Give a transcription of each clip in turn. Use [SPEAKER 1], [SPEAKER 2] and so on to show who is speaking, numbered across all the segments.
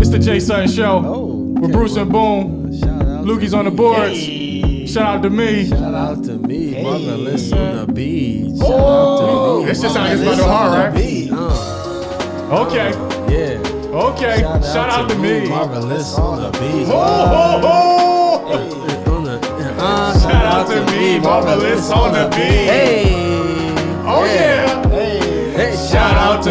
[SPEAKER 1] It's the Jay Sutton Show
[SPEAKER 2] Oh,
[SPEAKER 1] with. Bruce and Boom.
[SPEAKER 2] Shout out.
[SPEAKER 1] Lukey's on the boards. Shout out to me.
[SPEAKER 2] Shout out to me, marvelous on the beat. Shout
[SPEAKER 1] Oh,
[SPEAKER 2] out to me.
[SPEAKER 1] It's just it's about to hard, right?
[SPEAKER 2] Uh,
[SPEAKER 1] Okay,
[SPEAKER 2] yeah.
[SPEAKER 1] okay. Shout out to me. Oh,
[SPEAKER 2] Marvelous on the beat.
[SPEAKER 1] ho, ho.
[SPEAKER 2] On the- uh,
[SPEAKER 1] Shout out to me, marvelous on the beat.
[SPEAKER 2] Hey.
[SPEAKER 1] Oh yeah.
[SPEAKER 2] Hey,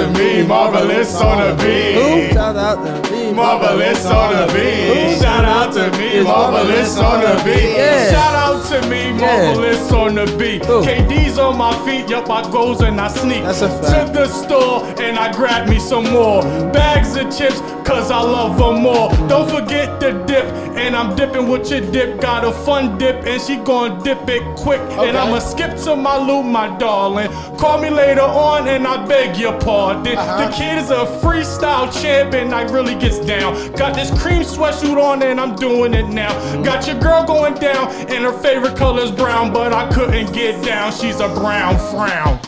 [SPEAKER 1] Shout out to me, marvelous on the beat.
[SPEAKER 2] Shout out to me,
[SPEAKER 1] Marvelous on the beat. Shout out to me, marvelous on the beat. Shout out to me, marvelous on the beat. KD's on my feet, yup, I goes and I sneak to the store and I grab me some more bags of chips, cause I love them more. Don't forget the dip, and I'm dipping with your dip. Got a fun dip, and she gon' dip it quick. And I'ma skip to my loop, my darling. Call me later on, and I beg your pardon. Uh-huh. The kid is a freestyle champ, and I really gets down. Got this cream sweatsuit on, and I'm doing it now. Got your girl going down, and her favorite color's brown, but I couldn't get down. She's a brown frown.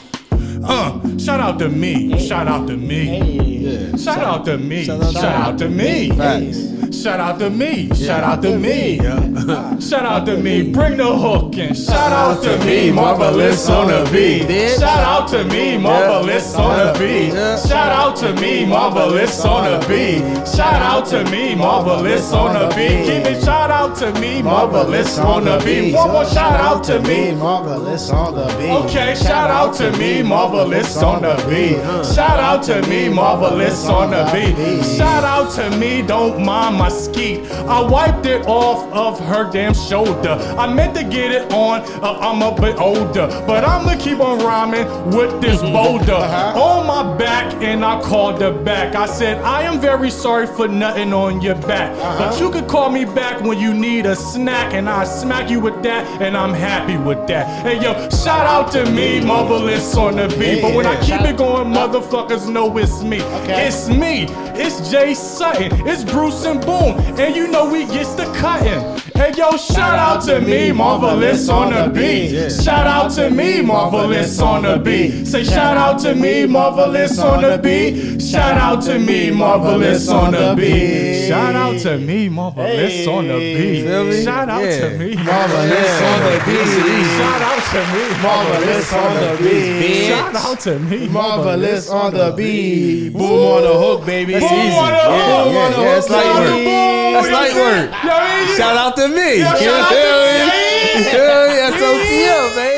[SPEAKER 1] Uh, shout out to me. Shout out to me. Shout out to me. Shout out to me. Shout out to me. Shout out to me. Shout out to me. Bring the hook and shout out to me. Marvelous on the beat. Shout out to me. Marvelous on the beat. Shout out to me. Marvelous on the beat. Shout out to me. Marvelous on the beat. Keep it shout out to me. Marvelous on the beat. One more shout out to me.
[SPEAKER 3] Marvelous on the beat.
[SPEAKER 1] Okay, shout out to me, marvelous on the beat. Shout out to me, marvelous on the beat. Shout out to me, don't mind my skeet. I wiped it off of her damn shoulder. I meant to get it on, uh, I'm a bit older, but I'ma keep on rhyming with this mm-hmm. boulder uh-huh. on my back, and I called her back. I said, I am very sorry for nothing on your back, uh-huh. but you could call me back when you need a snack, and I smack you with that, and I'm happy with that. Hey yo, shout out to me, marvelous on the beat. But when I keep it going, motherfuckers know it's me. It's me. It's Jay Sutton. It's Bruce and Boom. And you know we gets the cutting. Hey yo, shout out to me, marvelous on the beat. Shout out to me, marvelous on the beat. Say shout out to me, marvelous on the beat. Shout out to me, marvelous on the beat. Shout out to me, marvelous on the beat. Shout out to me,
[SPEAKER 3] Marvelous on the beat.
[SPEAKER 1] Shout out to me,
[SPEAKER 3] Marvelous on the beat.
[SPEAKER 1] Shout out to me,
[SPEAKER 3] Marvelous on the beat. Boom on the hook, baby.
[SPEAKER 2] That's
[SPEAKER 1] Boom
[SPEAKER 2] easy.
[SPEAKER 1] on the hook.
[SPEAKER 2] yeah, yeah, it's light work. That's light work. Shout out to me.
[SPEAKER 1] Shout out to
[SPEAKER 2] You feel me?
[SPEAKER 1] me.
[SPEAKER 2] You feel me? That's OTM, man.